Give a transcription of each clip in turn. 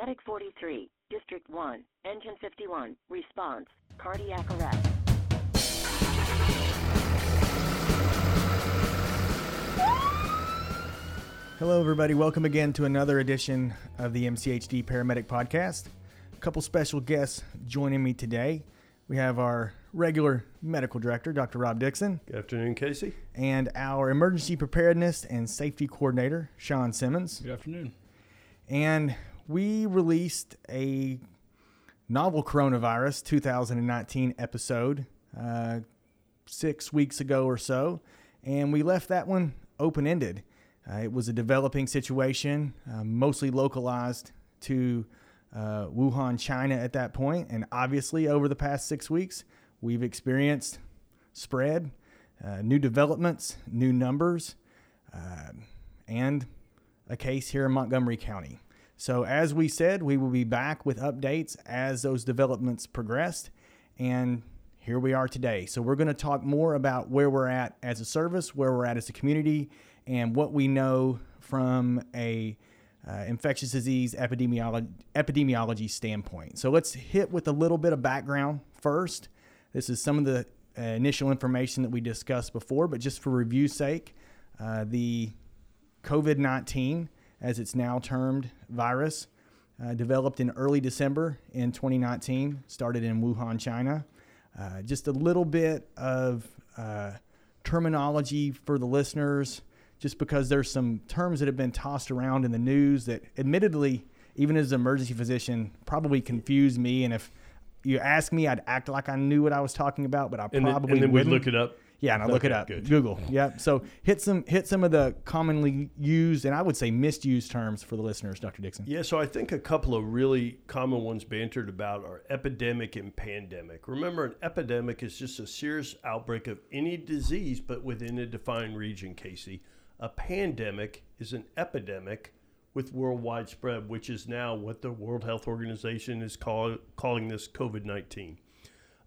Medic 43, District 1, Engine 51, response, cardiac arrest. Hello, everybody. Welcome again to another edition of the MCHD Paramedic Podcast. A couple special guests joining me today. We have our regular medical director, Dr. Rob Dixon, Good afternoon, Casey. and our emergency preparedness and safety coordinator, Sean Simmons. Good afternoon. And we released a novel coronavirus 2019 episode uh, six weeks ago or so, and we left that one open ended. Uh, it was a developing situation, uh, mostly localized to uh, Wuhan, China at that point, and obviously over the past six weeks, we've experienced spread, uh, new developments, new numbers, uh, and a case here in Montgomery County. So, as we said, we will be back with updates as those developments progressed. And here we are today. So, we're going to talk more about where we're at as a service, where we're at as a community, and what we know from a uh, infectious disease epidemiology, epidemiology standpoint. So, let's hit with a little bit of background first. This is some of the uh, initial information that we discussed before, but just for review's sake, uh, the COVID 19, as it's now termed, virus, uh, developed in early December in 2019, started in Wuhan, China. Uh, just a little bit of uh, terminology for the listeners, just because there's some terms that have been tossed around in the news that, admittedly, even as an emergency physician, probably confuse me. And if you ask me, I'd act like I knew what I was talking about, but I And probably then, and then we wouldn't. look it up. Yeah, and I look it up. good. Google. Yep. So hit some hit some of the commonly used and I would say misused terms for the listeners, Dr. Dixon. Yeah, so I think a couple of really common ones bantered about are epidemic and pandemic. Remember, an epidemic is just a serious outbreak of any disease, but within a defined region, Casey. A pandemic is an epidemic with worldwide spread, which is now what the World Health Organization is call, calling this COVID 19.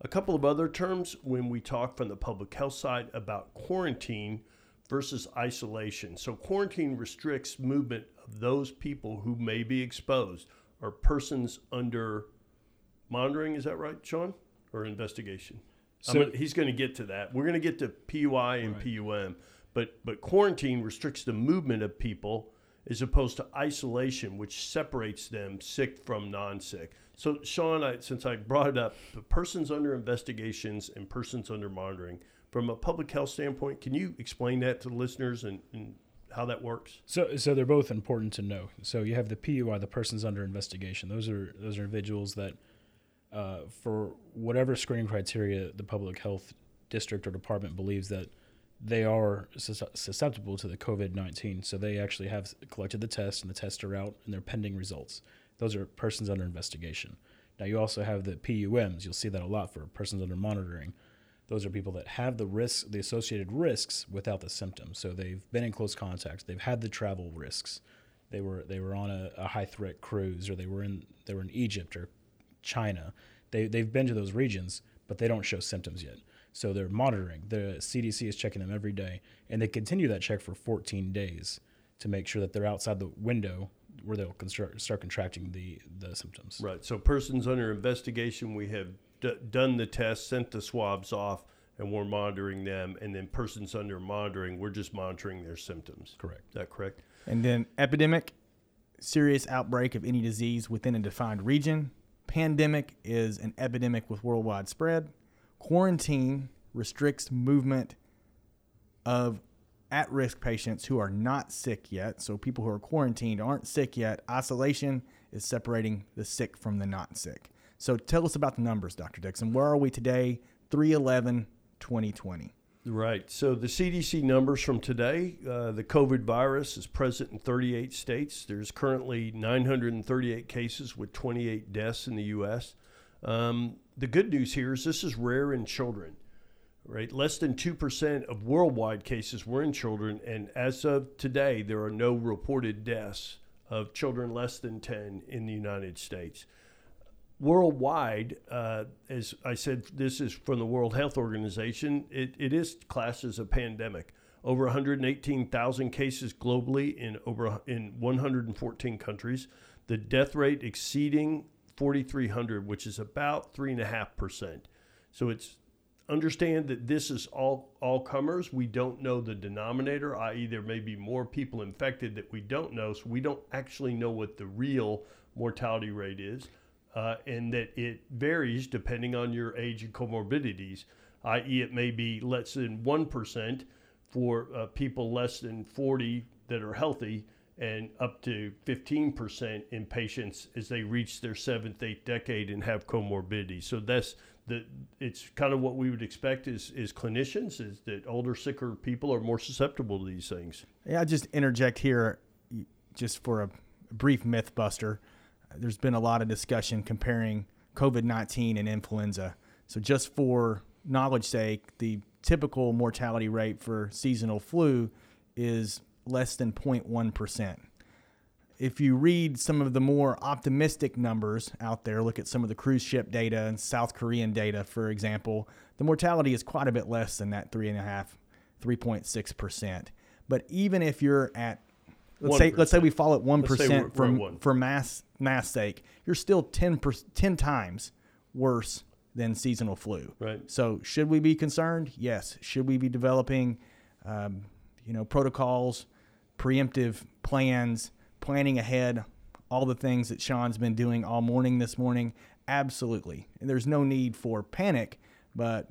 A couple of other terms when we talk from the public health side about quarantine versus isolation. So, quarantine restricts movement of those people who may be exposed or persons under monitoring. Is that right, Sean? Or investigation? So- gonna- he's going to get to that. We're going to get to PUI and PUM, but but quarantine restricts the movement of people as opposed to isolation, which separates them sick from non-sick. So, Sean, I, since I brought it up, persons under investigations and persons under monitoring, from a public health standpoint, can you explain that to the listeners and, and how that works? So, so they're both important to know. So you have the PUI, the persons under investigation. Those are those are individuals that, uh, for whatever screening criteria the public health district or department believes that they are susceptible to the COVID nineteen. So they actually have collected the test, and the tests are out, and they're pending results. Those are persons under investigation. Now you also have the PUMs. You'll see that a lot for persons under monitoring. Those are people that have the risks, the associated risks, without the symptoms. So they've been in close contact. They've had the travel risks. They were they were on a, a high threat cruise, or they were in they were in Egypt or China. They they've been to those regions, but they don't show symptoms yet. So they're monitoring. The CDC is checking them every day, and they continue that check for 14 days to make sure that they're outside the window where they'll construct, start contracting the the symptoms. Right. So, persons under investigation, we have d- done the test, sent the swabs off, and we're monitoring them. And then, persons under monitoring, we're just monitoring their symptoms. Correct. Is that correct? And then epidemic, serious outbreak of any disease within a defined region. Pandemic is an epidemic with worldwide spread. Quarantine restricts movement of at risk patients who are not sick yet. So people who are quarantined aren't sick yet. Isolation is separating the sick from the not sick. So tell us about the numbers, Dr. Dixon. Where are we today? 311 2020. Right. So, the CDC numbers from today uh, the COVID virus is present in 38 states. There's currently 938 cases with 28 deaths in the U.S. Um, the good news here is this is rare in children. Right? Less than 2% of worldwide cases were in children, and as of today, there are no reported deaths of children less than 10 in the United States. Worldwide, uh, as I said, this is from the World Health Organization, it, it is classed as a pandemic. over 118,000 cases globally in over in 114 countries. The death rate exceeding 4,300, which is about three and a half percent. So it's understand that this is all all comers. We don't know the denominator, i.e., there may be more people infected that we don't know. So we don't actually know what the real mortality rate is, uh, and that it varies depending on your age and comorbidities. I.e., it may be less than one percent for uh, people less than 40 that are healthy and up to 15% in patients as they reach their seventh, eighth decade and have comorbidities. So that's the, it's kind of what we would expect as, as clinicians is that older, sicker people are more susceptible to these things. Yeah, I'll just interject here just for a brief myth buster. There's been a lot of discussion comparing COVID 19 and influenza. So, just for knowledge sake, the typical mortality rate for seasonal flu is less than 0.1%. If you read some of the more optimistic numbers out there, look at some of the cruise ship data and South Korean data, for example, the mortality is quite a bit less than that 3.5, 3.6%. But even if you're at let's 1%. say let's say we fall at one percent for for mass mass sake, you're still 10 per, 10 times worse than seasonal flu. Right. So should we be concerned? Yes. Should we be developing, um, you know, protocols, preemptive plans, planning ahead, all the things that Sean's been doing all morning this morning? Absolutely. And there's no need for panic, but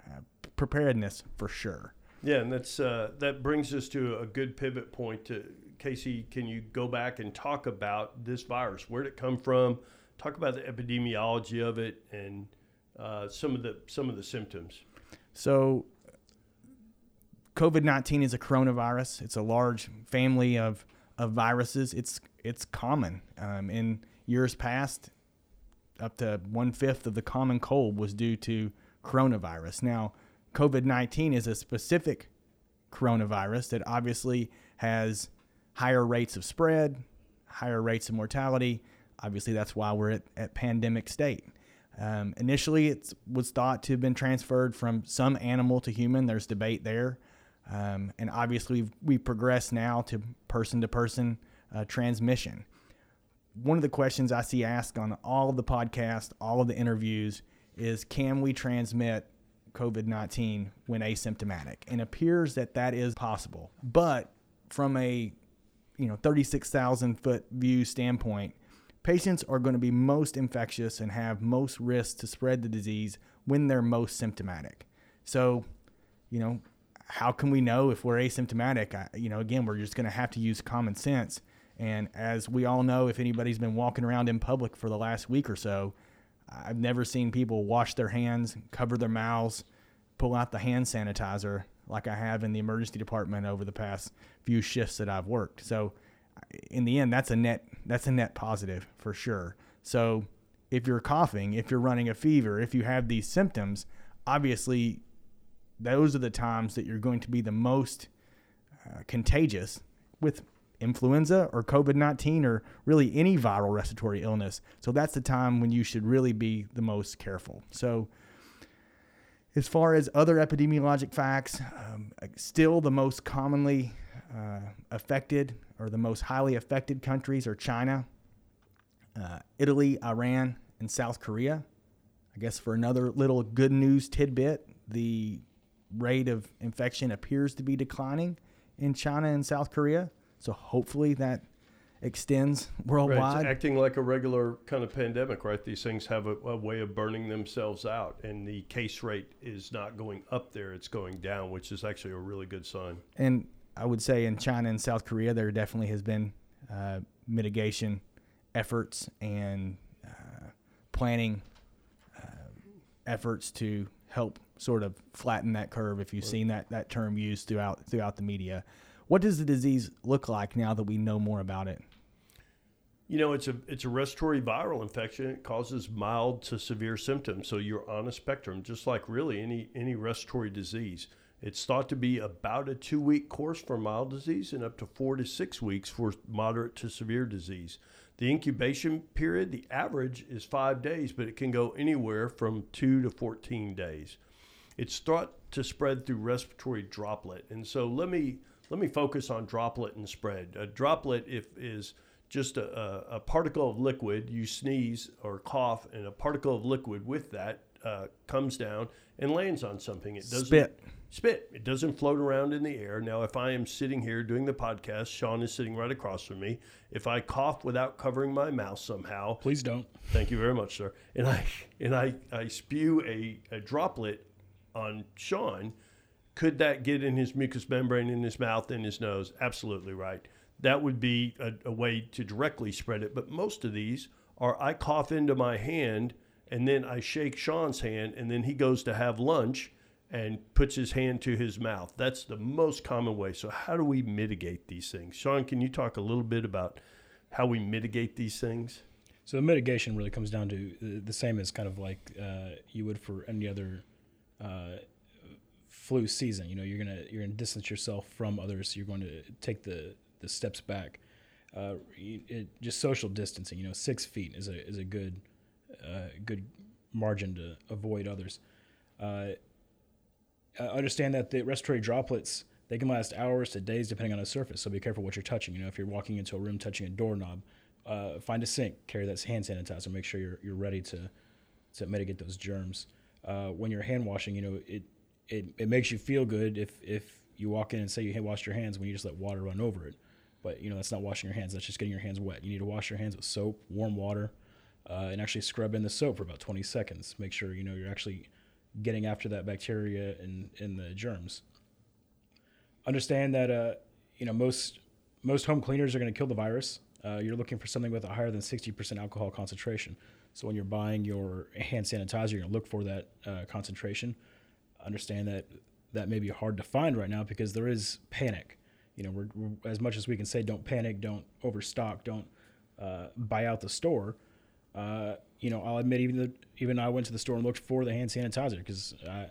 uh, preparedness for sure. Yeah, and that's uh, that brings us to a good pivot point. To Casey, can you go back and talk about this virus? Where did it come from? talk about the epidemiology of it and uh, some of the some of the symptoms. So, COVID nineteen is a coronavirus. It's a large family of of viruses. It's it's common um, in years past. Up to one fifth of the common cold was due to coronavirus. Now, COVID nineteen is a specific coronavirus that obviously has higher rates of spread, higher rates of mortality, Obviously, that's why we're at, at pandemic state. Um, initially, it was thought to have been transferred from some animal to human. There's debate there. Um, and obviously, we've, we've, progressed now to person to person transmission. One of the questions I see asked on all of the podcasts, all of the interviews, is can we transmit COVID 19 when asymptomatic? And it appears that that is possible. But from a you know 36,000 foot view standpoint, Patients are going to be most infectious and have most risk to spread the disease when they're most symptomatic. So, you know, how can we know if we're asymptomatic? I, you know, again, we're just going to have to use common sense. And as we all know, if anybody's been walking around in public for the last week or so, I've never seen people wash their hands, cover their mouths, pull out the hand sanitizer like I have in the emergency department over the past few shifts that I've worked. So, in the end, that's a net that's a net positive for sure. So if you're coughing, if you're running a fever, if you have these symptoms, obviously those are the times that you're going to be the most uh, contagious with influenza or COVID 19 or really any viral respiratory illness. So that's the time when you should really be the most careful. So, as far as other epidemiologic facts, um, still the most commonly uh, affected or the most highly affected countries are China, uh, Italy, Iran, and South Korea. I guess for another little good news tidbit, the rate of infection appears to be declining in China and South Korea. So hopefully that extends worldwide. Right, acting like a regular kind of pandemic, right? These things have a, a, way of burning themselves out, and the case rate is not going up there; it's going down, which is actually a really good sign. And I would say in China and South Korea, there definitely has been uh, mitigation efforts and uh, planning uh, efforts to help sort of flatten that curve. If you've seen that that term used throughout throughout the media, what does the disease look like now that we know more about it? You know, it's a it's a respiratory viral infection. It causes mild to severe symptoms. So you're on a spectrum, just like really any any respiratory disease. It's thought to be about a two week course for mild disease and up to four to six weeks for moderate to severe disease. The incubation period, the average is five days, but it can go anywhere from two to 14 days. It's thought to spread through respiratory droplet. And so let me let me focus on droplet and spread. A droplet if is just a, a, a particle of liquid. You sneeze or cough, and a particle of liquid with that uh, comes down and lands on something. It doesn't Spit. Spit. It doesn't float around in the air. Now, if I am sitting here doing the podcast, Sean is sitting right across from me. If I cough without covering my mouth somehow, Please don't. Thank you very much, sir. And I and I, I spew a, a droplet on Sean. Could that get in his mucous membrane in his mouth and his nose? Absolutely right. That would be a, a way to directly spread it. But most of these are I cough into my hand and then I shake Sean's hand and then he goes to have lunch and puts his hand to his mouth. That's the most common way. So how do we mitigate these things? Sean, can you talk a little bit about how we mitigate these things? So the mitigation really comes down to the- same as kind of like uh, you would for any other uh, flu season. You know, you're gonna you're gonna distance yourself from others. You're going to take the the steps back. Uh, it, just social distancing. You know, six feet is a is a good uh, good margin to avoid others. Uh, understand that the respiratory droplets they can last hours to days depending on the surface. So be careful what you're touching. You know, if you're walking into a room touching a doorknob, uh, find a sink, carry that hand sanitizer, make sure you're you're ready to to mitigate those germs. Uh, when you're hand washing, you know it, it it makes you feel good if if you walk in and say you wash your hands when you just let water run over it. But you know that's not washing your hands. That's just getting your hands wet. You need to wash your hands with soap, warm water, uh, and actually scrub in the soap for about 20 seconds. Make sure you know you're actually getting after that bacteria and, the germs. Understand that uh, you know most most home cleaners are going to kill the virus. Uh, you're looking for something with a higher than 60% alcohol concentration. So when you're buying your hand sanitizer, you're going to look for that uh, concentration. Understand that that may be hard to find right now because there is panic. You know, we're, we're as much as we can say, don't panic, don't overstock, don't uh, buy out the store. You know, I'll admit even the, even I went to the store and looked for the hand sanitizer because I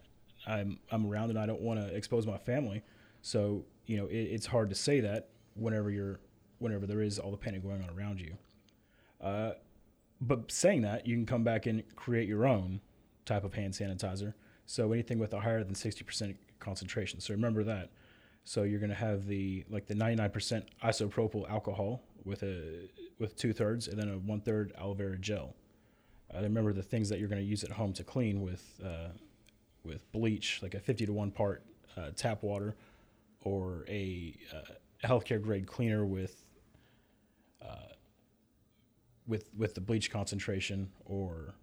I'm I'm around and I don't want to expose my family. So you know, it, it's hard to say that whenever you're whenever there is all the panic going on around you. Uh, but saying that, you can come back and create your own type of hand sanitizer. So anything with a higher than 60% concentration. So remember that. So you're going to have the like the 99% isopropyl alcohol with a with two thirds and then a one third aloe vera gel. Uh, remember the things that you're going to use at home to clean with uh, with bleach, like a 50 to one part uh, tap water, or a uh, healthcare grade cleaner with uh, with with the bleach concentration, or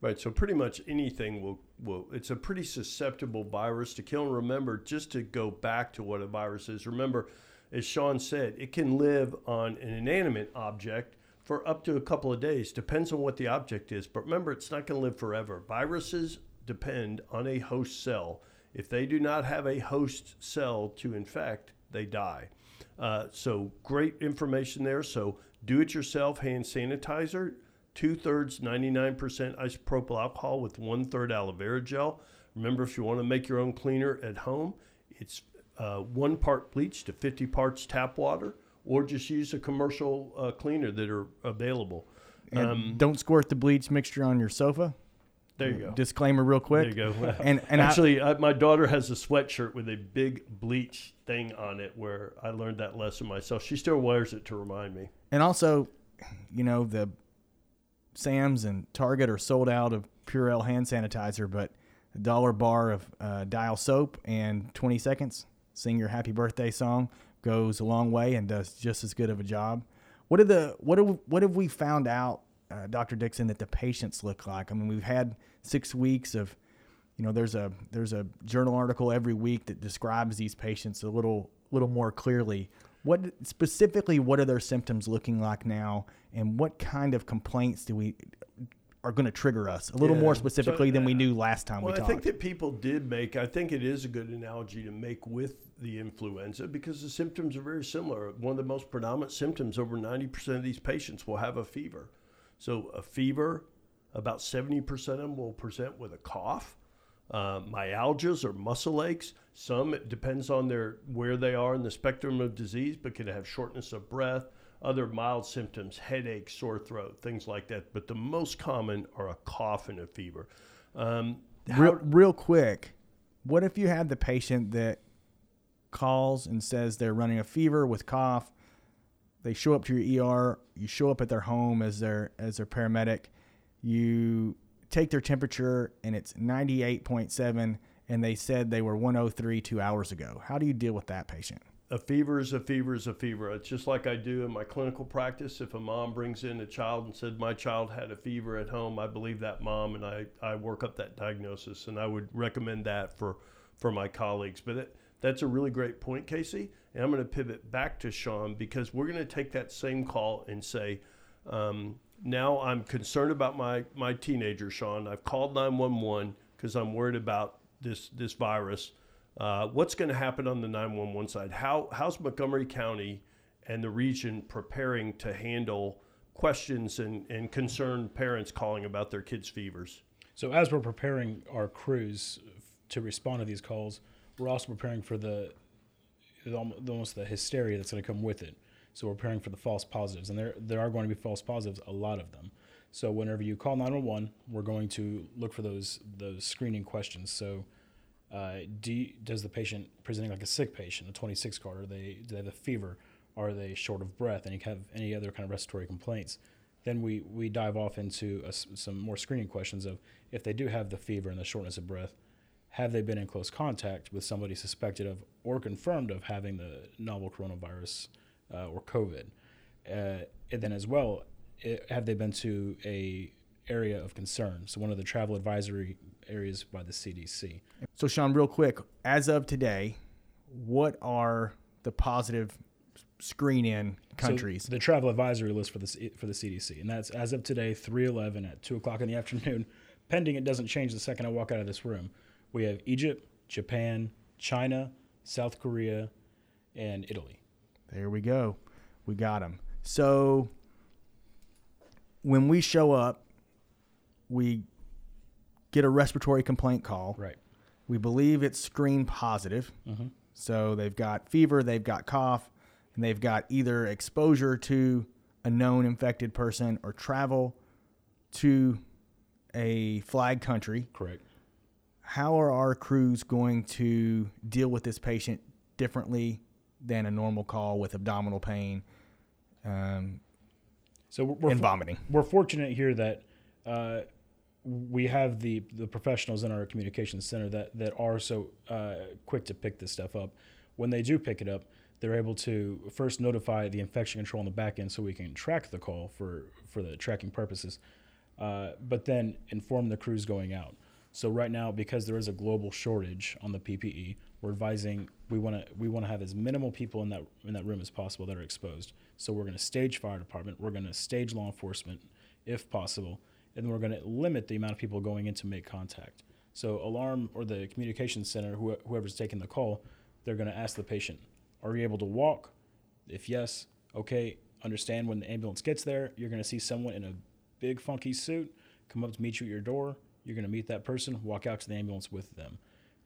Right. So pretty much anything will will. It's a pretty susceptible virus to kill. And remember, just to go back to what a virus is. Remember, as Sean said, it can live on an inanimate object for up to a couple of days. Depends on what the object is. But remember, it's not going to live forever. Viruses depend on a host cell. If they do not have a host cell to infect, they die. Uh, so great information there. So do it yourself hand sanitizer two thirds 99% isopropyl alcohol with one third aloe vera gel. Remember, if you want to make your own cleaner at home, it's uh, one part bleach to 50 parts tap water, or just use a commercial uh, cleaner that are available. And Um, don't squirt the bleach mixture on your sofa. there you go. Disclaimer, real quick. There you go. And and I, Actually, I, my daughter has a sweatshirt with a big bleach thing on it where I learned that lesson myself. She still wears it to remind me. and also, you know, the Sam's and Target are sold out of Purell hand sanitizer, but a dollar bar of uh, Dial soap and 20 seconds, sing your happy birthday song goes a long way and does just as good of a job. What are the what have what have we found out, uh, Dr. Dixon, that the patients look like? I mean, we've had six weeks of, you know, there's a there's a journal article every week that describes these patients a little little more clearly. What specifically? What are their symptoms looking like now, and what kind of complaints do we are going to trigger us a little Yeah. more So, specifically than we knew last time Well, we talked. About. I think that people did make. I think it is a good analogy to make with the influenza because the symptoms are very similar. One of the most predominant symptoms, over ninety percent of these patients will have a fever. So a fever, about seventy percent of them will present with a cough, uh, myalgias or muscle aches. Some it depends on their where they are in the spectrum of disease, but can have shortness of breath. Other mild symptoms, headache, sore throat, things like that. But the most common are a cough and a fever. Um, how- real, real quick, what if you had the patient that calls and says they're running a fever with cough? They show up to your ER. You show up at their home as their as their paramedic. You take their temperature and it's 98.7, and they said they were 103 two hours ago. How do you deal with that patient? A fever is a fever is a fever. It's just like I do in my clinical practice. If a mom brings in a child and said my child had a fever at home, I believe that mom and I, I work up that diagnosis and I would recommend that for, for my colleagues. But that's a really great point, Casey. And I'm going to pivot back to Sean because we're going to take that same call and say, um, now I'm concerned about my, my teenager, Sean. I've called 911 because I'm worried about this, this virus. Uh, what's going to happen on the 911 side? How, how's Montgomery County and the region preparing to handle questions and, and concerned parents calling about their kids' fevers? So as we're preparing our crews to respond to these calls, we're also preparing for the almost the hysteria that's going to come with it. So we're preparing for the false positives, and there there are going to be false positives, a lot of them. So whenever you call 911, we're going to look for those those screening questions. So uh, do you, does the patient presenting like a sick patient, a 26 card, are they do they have a fever? Are they short of breath? Any have any other kind of respiratory complaints? Then we we dive off into a, some more screening questions of if they do have the fever and the shortness of breath, have they been in close contact with somebody suspected of or confirmed of having the novel coronavirus uh, or COVID? Uh, and then as well, it, have they been to a area of concern? So one of the travel advisory areas by the CDC. So, Sean, real quick, as of today, what are the positive screen in countries? So the travel advisory list for the for the CDC, and that's as of today, three eleven at two o'clock in the afternoon. Pending it doesn't change the second I walk out of this room. We have Egypt, Japan, China, South Korea, and Italy. There we go. We got them. So when we show up, we get a respiratory complaint call. Right. We believe it's screen positive. Mm-hmm. So they've got fever, they've got cough, and they've got either exposure to a known infected person or travel to a flag country. Correct. How are our crews going to deal with this patient differently than a normal call with abdominal pain um, so we're, and vomiting? We're fortunate here that uh, we have the the professionals in our communications center that that are so uh, quick to pick this stuff up. When they do pick it up, they're able to first notify the infection control on the back end so we can track the call for for the tracking purposes, uh, but then inform the crews going out. So right now, because there is a global shortage on the PPE, we're advising we want to we want to have as minimal people in that in that room as possible that are exposed. So we're going to stage fire department, we're going to stage law enforcement, if possible, and we're going to limit the amount of people going in to make contact. So alarm or the communications center, whoever's taking the call, they're going to ask the patient, "Are you able to walk?" If yes, okay. Understand when the ambulance gets there, you're going to see someone in a big funky suit come up to meet you at your door. You're going to meet that person, walk out to the ambulance with them.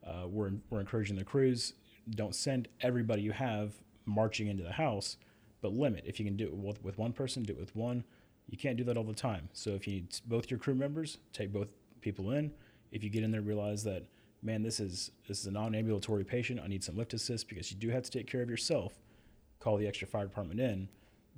Uh, we're, we're encouraging the crews don't send everybody you have marching into the house, but limit. If you can do it with, with one person, do it with one. You can't do that all the time. So if you need both your crew members, take both people in. If you get in there, realize that man, this is this is a non-ambulatory patient. I need some lift assist because you do have to take care of yourself. Call the extra fire department in,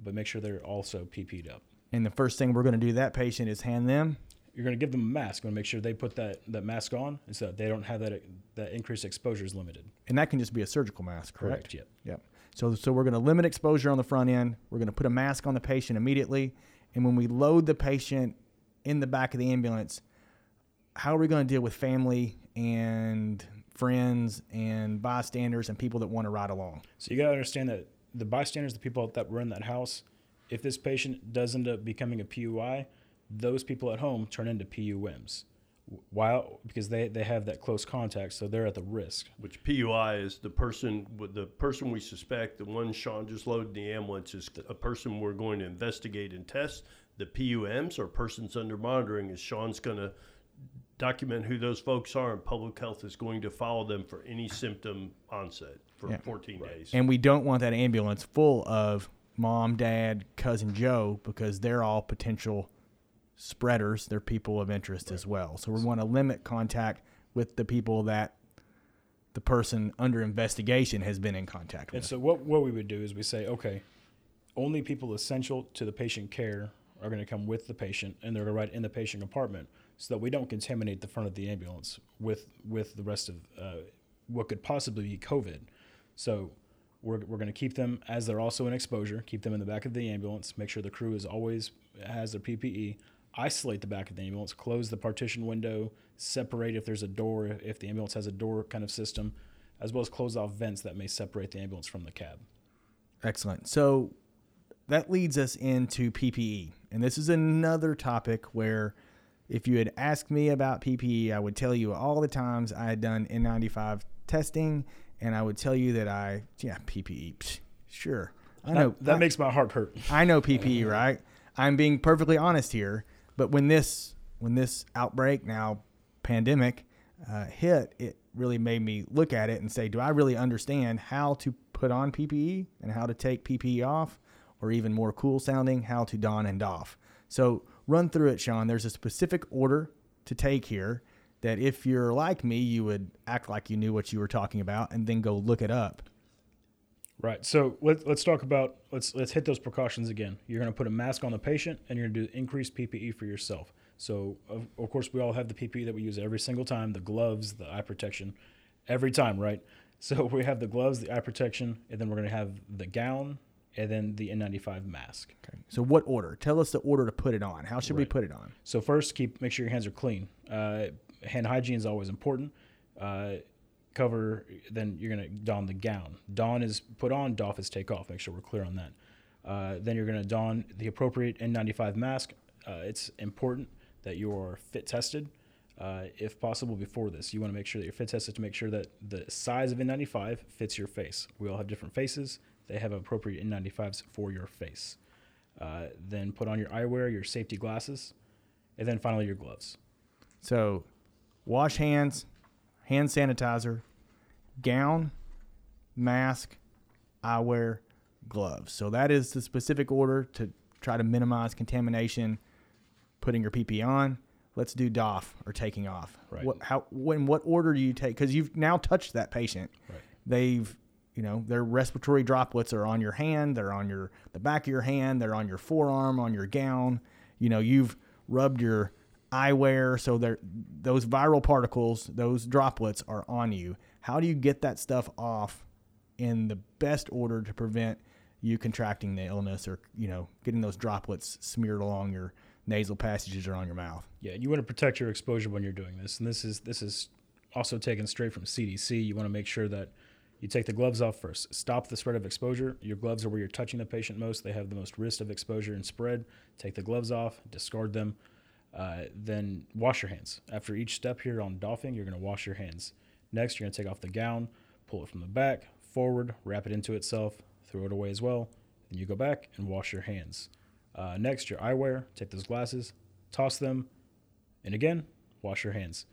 but make sure they're also PP'd up. And the first thing we're going to do that patient is hand them. You're going to give them a mask. Going to make sure they put that, that mask on, so that they don't have that that increased exposure is limited. And that can just be a surgical mask, correct? correct yep. Yep. So so we're going to limit exposure on the front end. We're going to put a mask on the patient immediately and when we load the patient in the back of the ambulance, how are we going to deal with family and friends and bystanders and people that want to ride along? So you got to understand that the bystanders, the people that were in that house, if this patient does end up becoming a PUI, those people at home turn into PUMs while because they, they have that close contact, so they're at the risk. Which PUI is the person the person we suspect, the one Sean just loaded the ambulance is a person we're going to investigate and test. The PUMs or persons under monitoring is Sean's going to document who those folks are, and public health is going to follow them for any symptom onset for yeah. 14 right. days. And we don't want that ambulance full of mom, dad, cousin Joe because they're all potential spreaders, they're people of interest right. as well. So we want to limit contact with the people that the person under investigation has been in contact with. And so what what we would do is we say, okay, only people essential to the patient care are going to come with the patient, and they're going to ride in the patient compartment, so that we don't contaminate the front of the ambulance with with the rest of uh, what could possibly be COVID. So we're, we're going to keep them as they're also in exposure, keep them in the back of the ambulance, make sure the crew is always has their PPE, isolate the back of the ambulance, close the partition window, separate if there's a door, if the ambulance has a door kind of system, as well as close off vents that may separate the ambulance from the cab. Excellent. So that leads us into PPE. And this is another topic where if you had asked me about PPE, I would tell you all the times I had done N95 testing and I would tell you that I, yeah, PPE, psh, sure. I know That, that I- makes my heart hurt. I know PPE, right? I'm being perfectly honest here, but when this when this outbreak now pandemic uh, hit, it really made me look at it and say, do I really understand how to put on PPE and how to take PPE off, or even more cool sounding, how to don and doff? So run through it, Sean. There's a specific order to take here that if you're like me, you would act like you knew what you were talking about and then go look it up. Right. So let's let's talk about let's let's hit those precautions again. You're going to put a mask on the patient, and you're going to do increased PPE for yourself. So of, of course we all have the PPE that we use every single time: the gloves, the eye protection, every time, right? So we have the gloves, the eye protection, and then we're going to have the gown, and then the N95 mask. Okay. So what order? Tell us the order to put it on. How should we put it on? So first, keep make sure your hands are clean. Uh, hand hygiene is always important. Uh, cover. Then you're gonna don the gown. Don is put on. Doff is take off. Make sure we're clear on that. Uh, then you're gonna don the appropriate N95 mask. Uh, it's important that you are fit tested, uh, if possible, before this. You want to make sure that you're fit tested to make sure that the size of N95 fits your face. We all have different faces. They have appropriate N95s for your face. Uh, then put on your eyewear, your safety glasses, and then finally your gloves. So, wash hands, hand sanitizer, gown, mask, eyewear, gloves. So that is the specific order to try to minimize contamination. Putting your PP on. Let's do doff or taking off. Right. What, how? When? What order do you take? Because you've now touched that patient. Right. They've, you know, their respiratory droplets are on your hand. They're on your the back of your hand. They're on your forearm, on your gown. You know, you've rubbed your eyewear, so those viral particles, those droplets are on you. How do you get that stuff off in the best order to prevent you contracting the illness or you know getting those droplets smeared along your nasal passages or on your mouth? Yeah, you want to protect your exposure when you're doing this, and this is this is also taken straight from CDC. You want to make sure that you take the gloves off first. Stop the spread of exposure. Your gloves are where you're touching the patient most. They have the most risk of exposure and spread. Take the gloves off, discard them. Uh, then wash your hands. After each step here on doffing, you're going to wash your hands. Next, you're going to take off the gown, pull it from the back, forward, wrap it into itself, throw it away as well. Then you go back and wash your hands. Uh, next, your eyewear. Take those glasses, toss them, and again, wash your hands.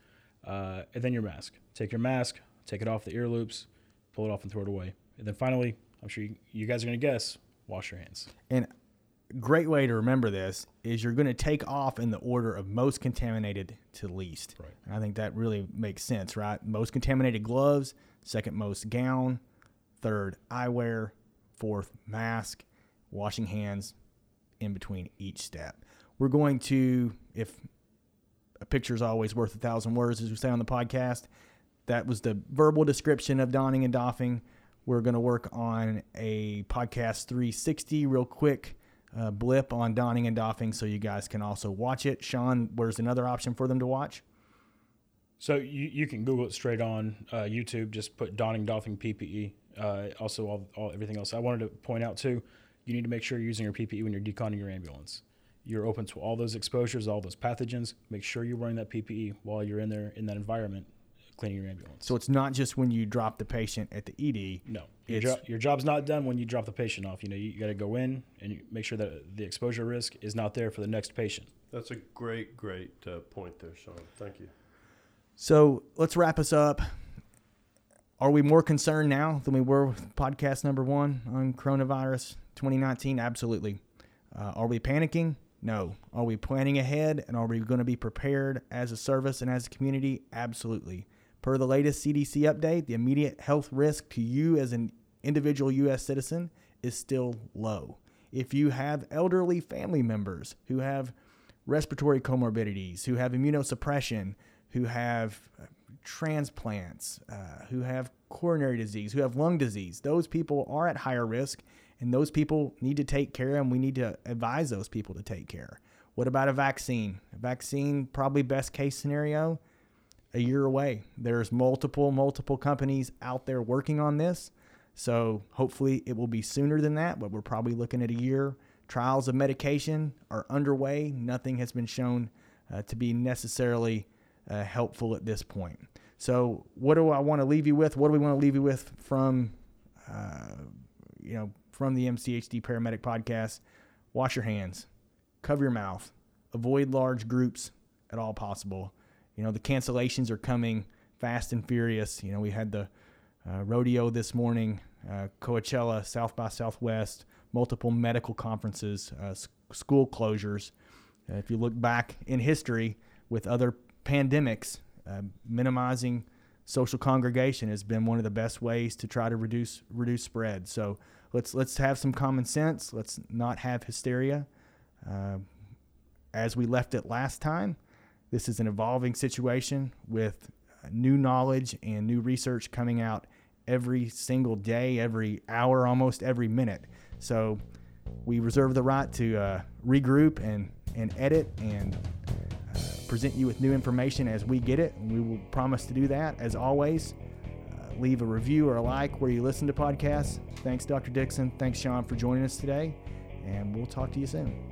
Uh, and then your mask. Take your mask, take it off the ear loops, pull it off and throw it away. And then finally, I'm sure you, you guys are going to guess, wash your hands. And great way to remember this is you're going to take off in the order of most contaminated to least. Right. And I think that really makes sense, right? Most contaminated gloves, second most gown, third eyewear, fourth mask, washing hands in between each step. We're going to, if a picture is always worth a thousand words, as we say on the podcast, that was the verbal description of donning and doffing. We're going to work on a podcast 360 real quick uh, blip on donning and doffing so you guys can also watch it. Sean, where's another option for them to watch? So you, you can Google it straight on uh, YouTube. Just put donning, doffing, PPE. Uh, also, all, all everything else. I wanted to point out too. You need to make sure you're using your PPE when you're deconning your ambulance. You're open to all those exposures, all those pathogens. Make sure you're wearing that PPE while you're in there in that environment, cleaning your ambulance. So it's not just when you drop the patient at the ED. No, your, jo- your job's not done when you drop the patient off. You know, you, got to go in and make sure that the exposure risk is not there for the next patient. That's a great, great uh, point there, Sean. Thank you. So let's wrap us up. Are we more concerned now than we were with podcast number one on coronavirus 2019? Absolutely. Uh, are we panicking? No. Are we planning ahead and are we going to be prepared as a service and as a community? Absolutely. Per the latest CDC update, the immediate health risk to you as an individual U.S. citizen is still low. If you have elderly family members who have respiratory comorbidities, who have immunosuppression, who have uh, transplants, uh, who have coronary disease, who have lung disease, those people are at higher risk, and those people need to take care, and we need to advise those people to take care. What about a vaccine? A vaccine, probably best case scenario, a year away. There's multiple, multiple companies out there working on this. So hopefully it will be sooner than that, but we're probably looking at a year. Trials of medication are underway. Nothing has been shown uh, to be necessarily uh, helpful at this point. So, what do I want to leave you with? What do we want to leave you with from, uh, you know, from the MCHD Paramedic Podcast? Wash your hands, cover your mouth, avoid large groups at all possible. You know, the cancellations are coming fast and furious. You know, we had the uh, rodeo this morning, uh, Coachella, South by Southwest, multiple medical conferences, uh, school closures. Uh, if you look back in history with other pandemics, uh, minimizing social congregation has been one of the best ways to try to reduce reduce spread. So let's let's have some common sense. Let's not have hysteria. Uh, as we left it last time, this is an evolving situation with new knowledge and new research coming out every single day, every hour, almost every minute. So we reserve the right to uh, regroup and, and edit and uh, present you with new information as we get it. And we will promise to do that. As always, uh, leave a review or a like where you listen to podcasts. Thanks, Dr. Dixon. Thanks, Sean, for joining us today. And we'll talk to you soon.